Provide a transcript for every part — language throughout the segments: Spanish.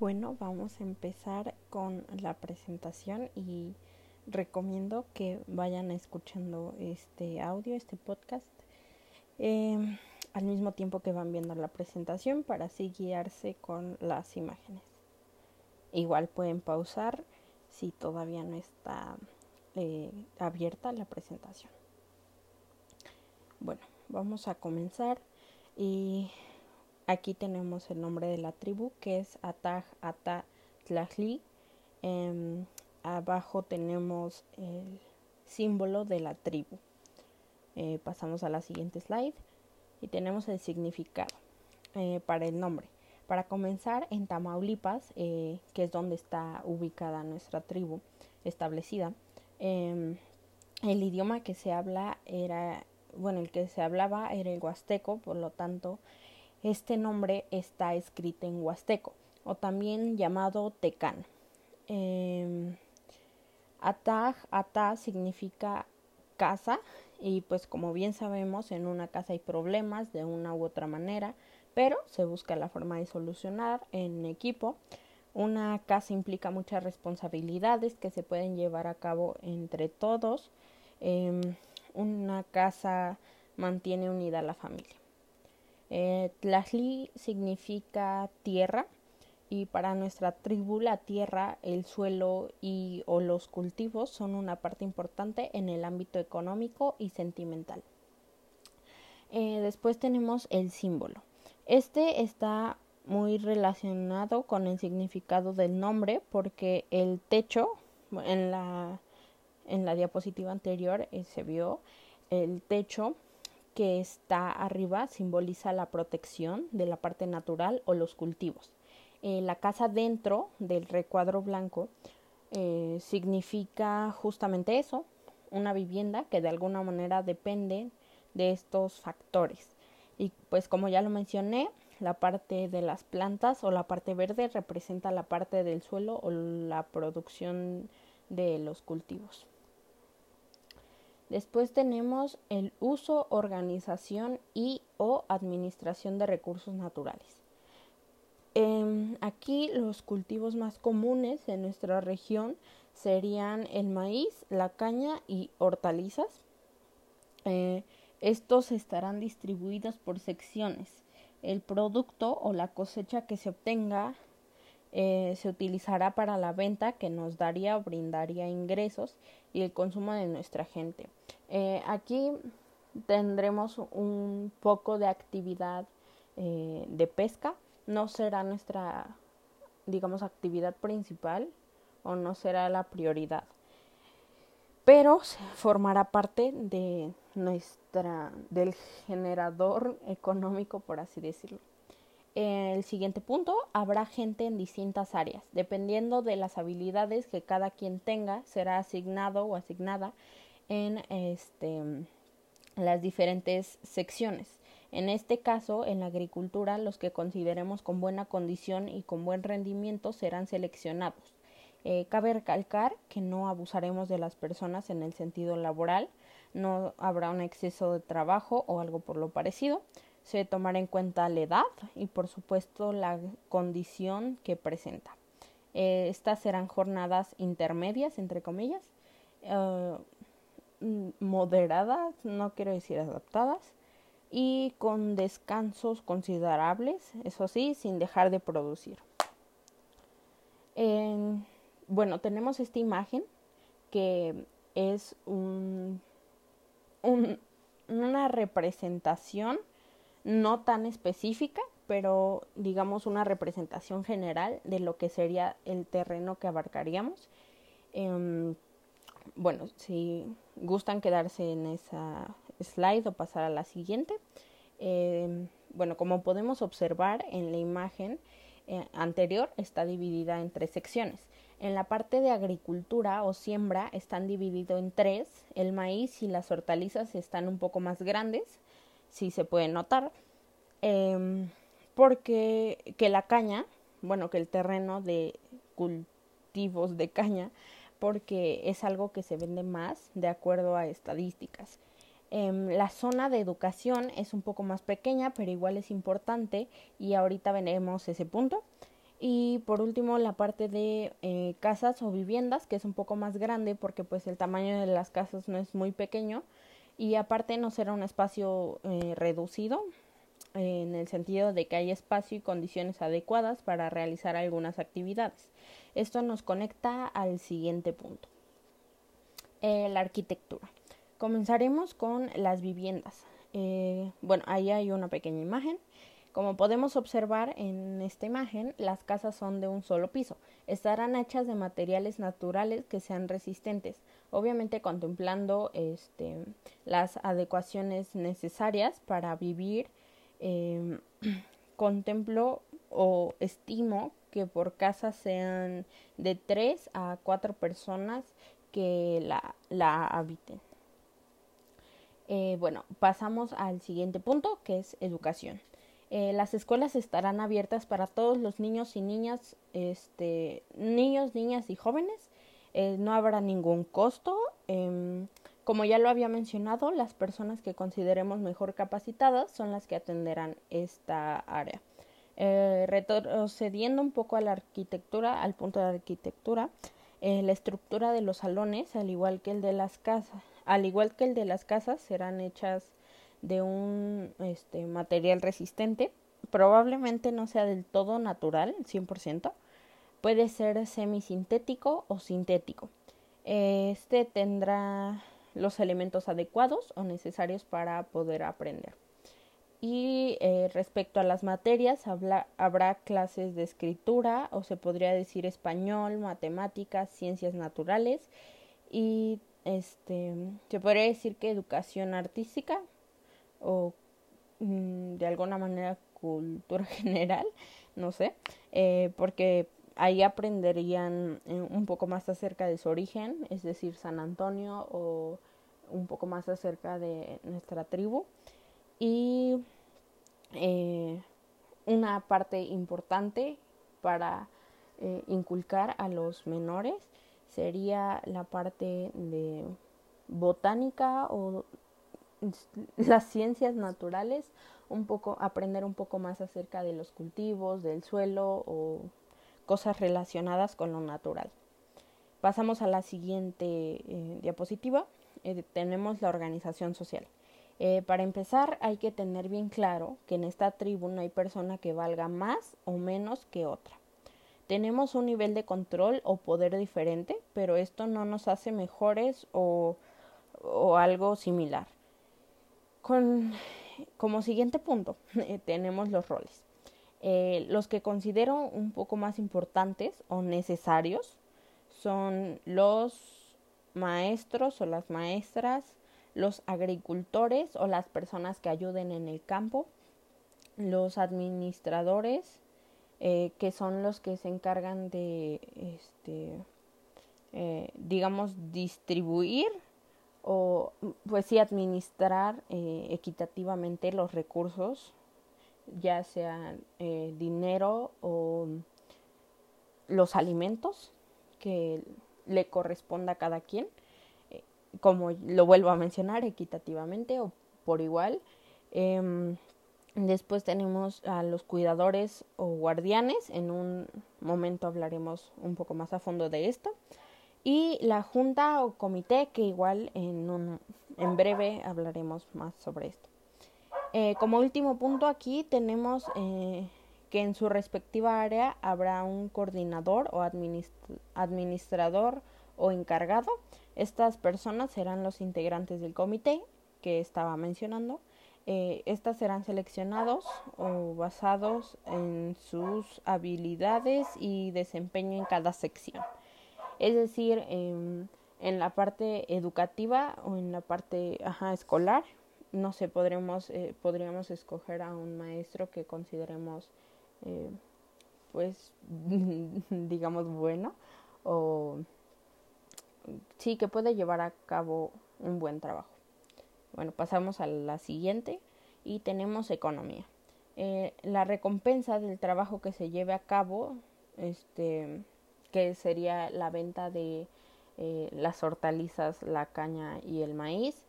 Bueno, vamos a empezar con la presentación y recomiendo que vayan escuchando este audio, este podcast, em, al mismo tiempo que van viendo la presentación para así guiarse con las imágenes. Igual pueden pausar si todavía no está eh, abierta la presentación. Bueno, vamos a comenzar y Aquí tenemos el nombre de la tribu que es Atag Ata Tlajli. Em, abajo tenemos el símbolo de la tribu. Eh, pasamos a la siguiente slide y tenemos el significado eh, para el nombre. Para comenzar, en Tamaulipas, eh, que es donde está ubicada nuestra tribu establecida, em, el idioma que se habla era, bueno, el que se hablaba era el huasteco, por lo tanto, este nombre está escrito en huasteco o también llamado tecán. Eh, Atag, ata significa casa y pues como bien sabemos en una casa hay problemas de una u otra manera, pero se busca la forma de solucionar en equipo. Una casa implica muchas responsabilidades que se pueden llevar a cabo entre todos. Em, una casa mantiene unida a la familia. Eh, significa tierra y para nuestra tribu la tierra, el suelo y o los cultivos son una parte importante en el ámbito económico y sentimental. Eh, después tenemos el símbolo. Este está muy relacionado con el significado del nombre porque el techo en la en la diapositiva anterior eh, se vio el techo que está arriba simboliza la protección de la parte natural o los cultivos. Eh, la casa dentro del recuadro blanco eh, significa justamente eso, una vivienda que de alguna manera depende de estos factores. Y pues como ya lo mencioné, la parte de las plantas o la parte verde representa la parte del suelo o la producción de los cultivos. Después tenemos el uso, organización y o administración de recursos naturales. Em, aquí los cultivos más comunes en nuestra región serían el maíz, la caña y hortalizas. Eh, estos estarán distribuidos por secciones. El producto o la cosecha que se obtenga eh, se utilizará para la venta que nos daría o brindaría ingresos y el consumo de nuestra gente. Eh, aquí tendremos un poco de actividad eh, de pesca. No será nuestra, digamos, actividad principal o no será la prioridad. Pero formará parte de nuestra, del generador económico, por así decirlo. El siguiente punto, habrá gente en distintas áreas. Dependiendo de las habilidades que cada quien tenga, será asignado o asignada en este, las diferentes secciones. En este caso, en la agricultura, los que consideremos con buena condición y con buen rendimiento serán seleccionados. Eh, cabe recalcar que no abusaremos de las personas en el sentido laboral, no habrá un exceso de trabajo o algo por lo parecido. Se tomará en cuenta la edad y, por supuesto, la condición que presenta. Eh, estas serán jornadas intermedias, entre comillas, eh, Mm, moderadas, no quiero decir adaptadas, y con descansos considerables, eso sí, sin dejar de producir. bueno, tenemos esta imagen que es un, una representación no tan específica, pero digamos una representación general de lo que sería el terreno que abarcaríamos. Em, bueno, si gustan quedarse en esa slide o pasar a la siguiente. Em, bueno, como podemos observar en la imagen eh, anterior está dividida en tres secciones. En la parte de agricultura o siembra están divididos en tres. El maíz y las hortalizas están un poco más grandes, si se puede notar, em, porque que la caña, bueno, que el terreno de cultivos de caña porque es algo que se vende más de acuerdo a estadísticas. Em, la zona de educación es un poco más pequeña, pero igual es importante y ahorita veremos ese punto. Y por último la parte de eh, casas o viviendas, que es un poco más grande porque pues el tamaño de las casas no es muy pequeño y aparte no será un espacio eh, reducido en el sentido de que hay espacio y condiciones adecuadas para realizar algunas actividades. Esto nos conecta al siguiente punto, la arquitectura. Comenzaremos con las viviendas. bueno, ahí hay una pequeña imagen como podemos observar en esta imagen, las casas son de un solo piso. Estarán hechas de materiales naturales que sean resistentes, obviamente contemplando este, las adecuaciones necesarias para vivir. Em, contemplo o estimo que por casa sean de tres a cuatro personas que la, la habiten. Eh, bueno, pasamos al siguiente punto que es educación. Eh, las escuelas estarán abiertas para todos los niños y niñas, este, niños, niñas y jóvenes. Eh, no habrá ningún costo. Em, como ya lo había mencionado, las personas que consideremos mejor capacitadas son las que atenderán esta área. Eh, retrocediendo un poco a la arquitectura, al punto de arquitectura, la estructura de los salones, al igual que el de las casas, al igual que el de las casas, serán hechas de un este, material resistente. Probablemente no sea del todo natural, 100%. Puede ser semisintético o sintético. Este tendrá los elementos adecuados o necesarios para poder aprender. Y eh, respecto a las materias, habrá clases de escritura o se podría decir español, matemáticas, ciencias naturales y este, se podría decir que educación artística, o mm, de alguna manera cultura general, no sé, eh, porque ahí aprenderían eh, un poco más acerca de su origen, es decir, San Antonio o un poco más acerca de nuestra tribu. Y eh, una parte importante para inculcar a los menores sería la parte de botánica o las ciencias naturales, un poco aprender un poco más acerca de los cultivos, del suelo o cosas relacionadas con lo natural. Pasamos a la siguiente eh, diapositiva. Eh, tenemos la organización social. Eh, para empezar, hay que tener bien claro que en esta tribu no hay persona que valga más o menos que otra. Tenemos un nivel de control o poder diferente, pero esto no nos hace mejores o, o algo similar. Con, como siguiente punto eh, tenemos los roles. Eh, los que considero un poco más importantes o necesarios son los maestros o las maestras, los agricultores o las personas que ayuden en el campo, los administradores, eh, que son los que se encargan de, este, digamos, distribuir o pues sí administrar eh, equitativamente los recursos ya sea eh, dinero o los alimentos que le corresponda a cada quien eh, como lo vuelvo a mencionar equitativamente o por igual. Em, después tenemos a los cuidadores o guardianes. En un momento hablaremos un poco más a fondo de esto y la junta o comité que igual en, un, en breve hablaremos más sobre esto. Eh, como último punto aquí tenemos eh, que en su respectiva área habrá un coordinador o administrador o encargado. Estas personas serán los integrantes del comité que estaba mencionando. Eh, estas serán seleccionados o basados en sus habilidades y desempeño en cada sección. Es decir, en la parte educativa o en la parte escolar, no sé, podremos, eh, podríamos escoger a un maestro que consideremos, eh, pues, digamos, bueno o sí, que puede llevar a cabo un buen trabajo. Bueno, pasamos a la siguiente y tenemos economía. Eh, la recompensa del trabajo que se lleve a cabo, este, que sería la venta de eh, las hortalizas, la caña y el maíz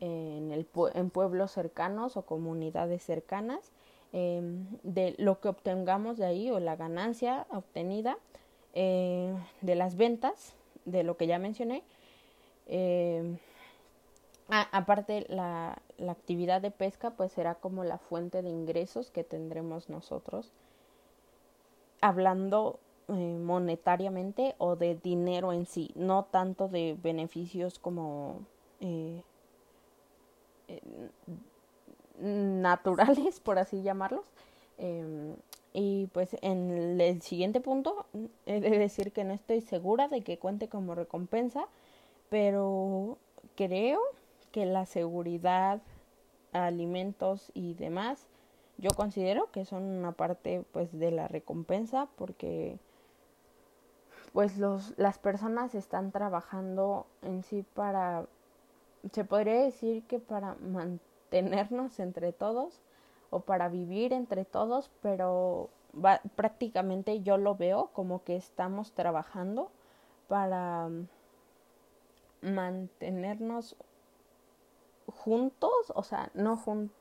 en, el, en pueblos cercanos o comunidades cercanas. em, de lo que obtengamos de ahí o la ganancia obtenida eh, de las ventas, de lo que ya mencioné. Em, aparte, la, la actividad de pesca pues será como la fuente de ingresos que tendremos nosotros hablando eh, monetariamente o de dinero en sí, no tanto de beneficios como eh, eh, naturales, por así llamarlos. Em, y pues en el siguiente punto he de decir que no estoy segura de que cuente como recompensa, pero creo que la seguridad, alimentos y demás, yo considero que son una parte pues de la recompensa porque pues los las personas están trabajando en sí para se podría decir que para mantenernos entre todos o para vivir entre todos, pero prácticamente yo lo veo como que estamos trabajando para mantenernos juntos, o sea, no juntos,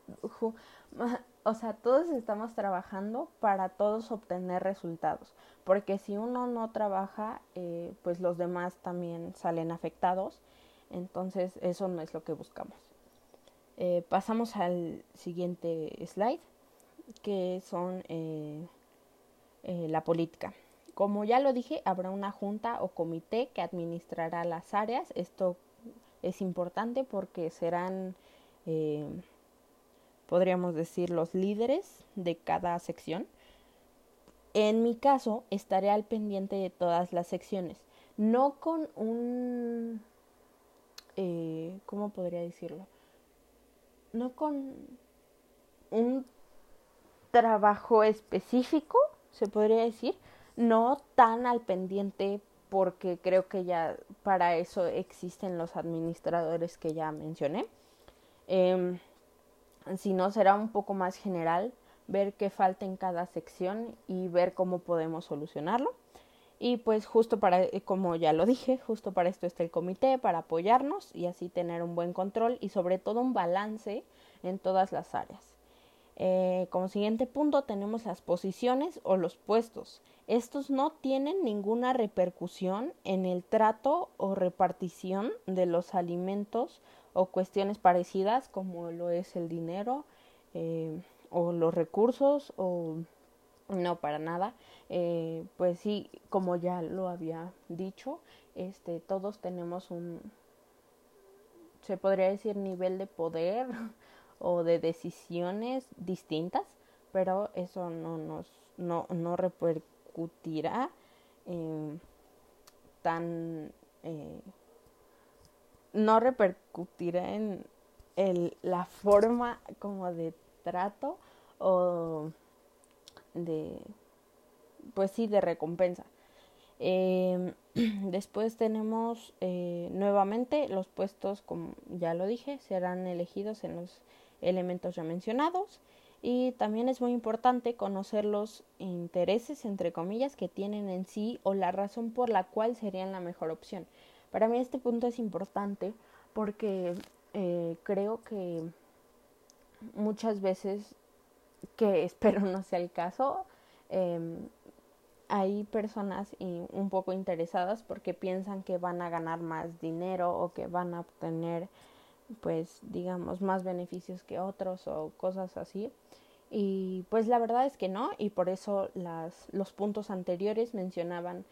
o sea, todos estamos trabajando para todos obtener resultados, porque si uno no trabaja, eh, pues los demás también salen afectados, entonces eso no es lo que buscamos. Eh, pasamos al siguiente slide, que son eh, la política. Como ya lo dije, habrá una junta o comité que administrará las áreas. Esto es importante porque serán, podríamos decir, los líderes de cada sección. En mi caso, estaré al pendiente de todas las secciones, no con un, eh, ¿cómo podría decirlo? No con un trabajo específico, se podría decir, no tan al pendiente porque creo que ya para eso existen los administradores que ya mencioné. Eh, si no, será un poco más general ver qué falta en cada sección y ver cómo podemos solucionarlo. Y pues justo para, eh, como ya lo dije, justo para esto está el comité, para apoyarnos y así tener un buen control y sobre todo un balance en todas las áreas. Eh, como siguiente punto tenemos las posiciones o los puestos. Estos no tienen ninguna repercusión en el trato o repartición de los alimentos o cuestiones parecidas como lo es el dinero eh, o los recursos o no para nada. Eh, pues sí como ya lo había dicho este todos tenemos un se podría decir nivel de poder o de decisiones distintas, pero eso no nos no, no repercutirá eh, tan eh, no repercutirá en el, la forma como de trato o de pues sí de recompensa eh, después tenemos eh, nuevamente los puestos como ya lo dije serán elegidos en los elementos ya mencionados y también es muy importante conocer los intereses, entre comillas, que tienen en sí o la razón por la cual serían la mejor opción. Para mí este punto es importante porque eh, creo que muchas veces, que espero no sea el caso, em, hay personas un poco interesadas porque piensan que van a ganar más dinero o que van a obtener pues digamos más beneficios que otros o cosas así. Y pues la verdad es que no y por eso las los puntos anteriores mencionaban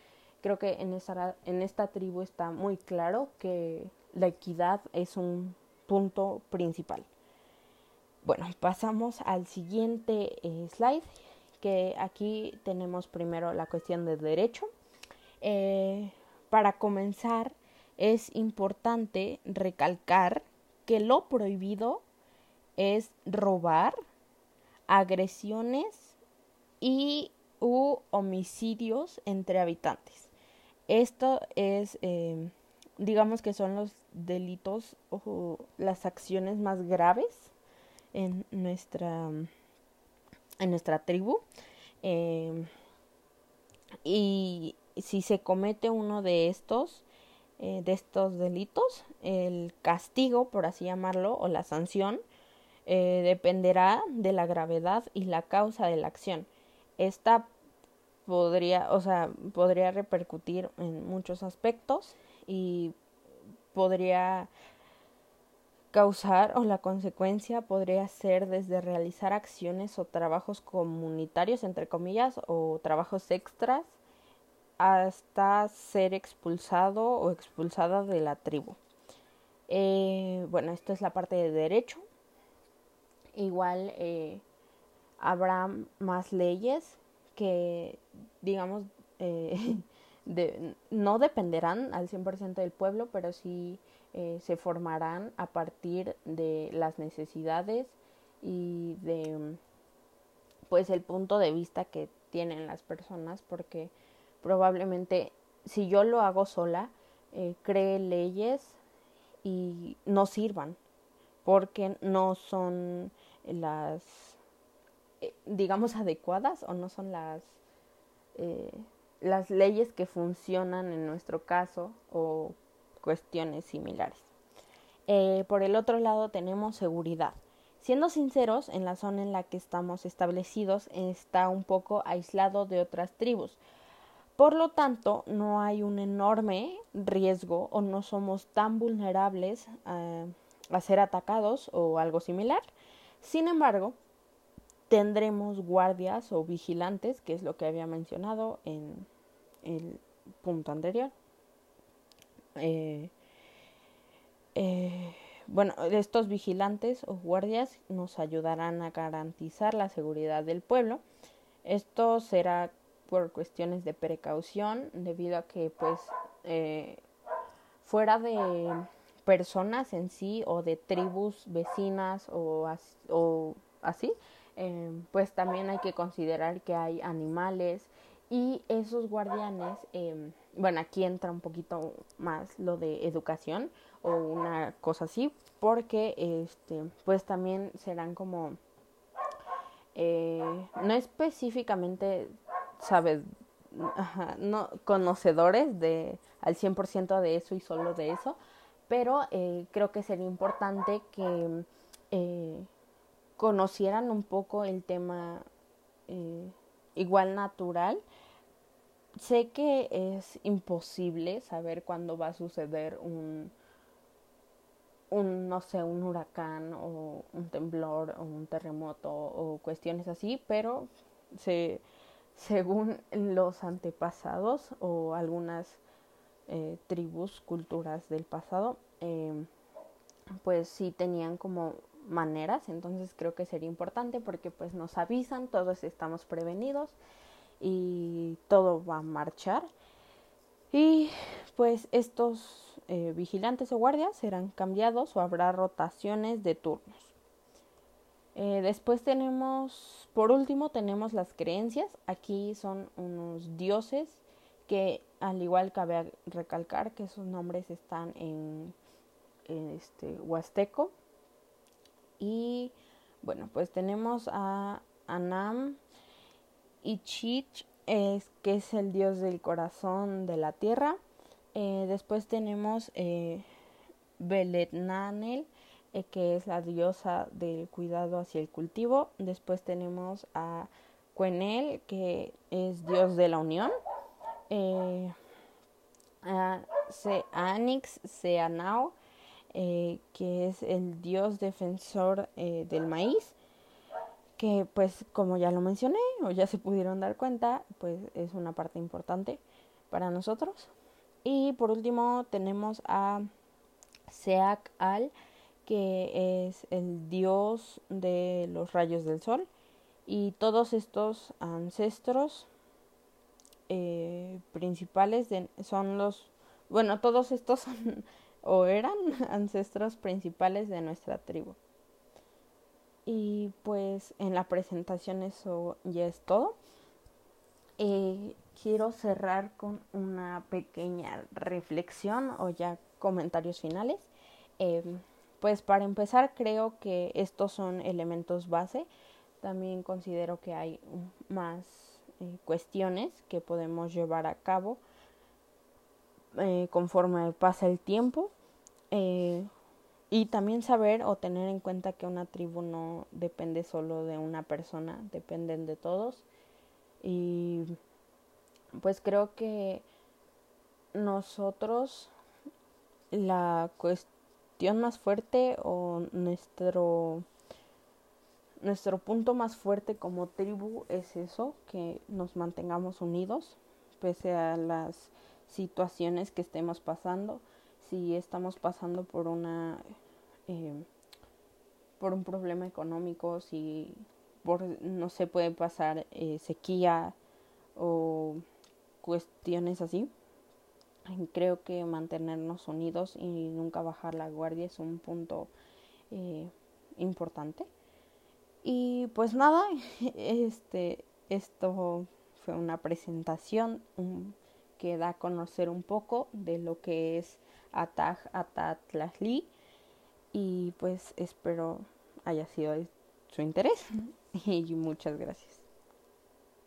creo que en esta en esta tribu está muy claro que la equidad es un punto principal bueno pasamos al siguiente eh, slide que aquí tenemos primero la cuestión de derecho eh, para comenzar es importante recalcar que lo prohibido es robar, agresiones y homicidios entre habitantes. Esto es, eh, digamos que son los delitos o las acciones más graves en nuestra, en nuestra tribu. Eh, y si se comete uno de estos, eh, de estos delitos, el castigo, por así llamarlo, o la sanción, eh, dependerá de la gravedad y la causa de la acción. Esta podría, o sea, podría repercutir en muchos aspectos y podría causar o la consecuencia podría ser desde realizar acciones o trabajos comunitarios, entre comillas, o trabajos extras, hasta ser expulsado o expulsada de la tribu. Eh, bueno, esto es la parte de derecho. Igual eh, habrá más leyes que, digamos, eh, no dependerán al 100% del pueblo, pero sí eh, se formarán a partir de las necesidades y de pues el punto de vista que tienen las personas porque probablemente si yo lo hago sola eh, cree leyes y no sirvan porque no son las digamos adecuadas o no son las las leyes que funcionan en nuestro caso o cuestiones similares. Eh, por el otro lado tenemos seguridad. Siendo sinceros, en la zona en la que estamos establecidos está un poco aislado de otras tribus. Por lo tanto, no hay un enorme riesgo o no somos tan vulnerables a ser atacados o algo similar. Sin embargo, tendremos guardias o vigilantes, que es lo que había mencionado en el punto anterior. Eh, eh, bueno, estos vigilantes o guardias nos ayudarán a garantizar la seguridad del pueblo. Esto será por cuestiones de precaución, debido a que, pues, eh, fuera de personas en sí o de tribus vecinas o, o así, pues también hay que considerar que hay animales y esos guardianes bueno, aquí entra un poquito más lo de educación o una cosa así, porque este, pues también serán como, eh, no específicamente, sabes, no conocedores de al 100% de eso y solo de eso, pero eh, creo que sería importante que eh, conocieran un poco el tema igual natural sé que es imposible saber cuándo va a suceder un, un, no sé, un huracán o un temblor o un terremoto o cuestiones así, pero se, según los antepasados o algunas eh, tribus, culturas del pasado, em, pues sí tenían como maneras, entonces creo que sería importante porque pues nos avisan, todos estamos prevenidos y todo va a marchar. Y pues estos eh, vigilantes o guardias serán cambiados o habrá rotaciones de turnos. Eh, después tenemos, por último, tenemos las creencias. Aquí son unos dioses que al igual cabe recalcar que sus nombres están en, este huasteco. Y bueno, pues tenemos a Anam, Ichich, es, que es el dios del corazón de la tierra. Eh, después tenemos eh, Beletnanel, eh, que es la diosa del cuidado hacia el cultivo. Después tenemos a Cuenel, que es dios de la unión. Eh, a Seanix Seanao, eh, que es el dios defensor del maíz que pues como ya lo mencioné o ya se pudieron dar cuenta, pues es una parte importante para nosotros. Y por último tenemos a Seak Al, que es el dios de los rayos del sol. Y todos estos ancestros eh, principales son los, bueno, todos estos son, o eran ancestros principales de nuestra tribu. Y pues en la presentación eso ya es todo. Eh, quiero cerrar con una pequeña reflexión o ya comentarios finales. Em, pues para empezar creo que estos son elementos base. También considero que hay más eh, cuestiones que podemos llevar a cabo eh, conforme pasa el tiempo y también saber o tener en cuenta que una tribu no depende solo de una persona, dependen de todos. Y pues creo que nosotros la cuestión más fuerte o nuestro nuestro punto más fuerte como tribu es eso, que nos mantengamos unidos pese a las situaciones que estemos pasando. Si estamos pasando por una eh, por un problema económico, si por, no se puede pasar eh, sequía o cuestiones así. Creo que mantenernos unidos y nunca bajar la guardia es un punto eh, importante. Y pues nada, este, esto fue una presentación que da a conocer un poco de lo que es Ataj Atatlasli y pues espero haya sido de su interés y muchas gracias.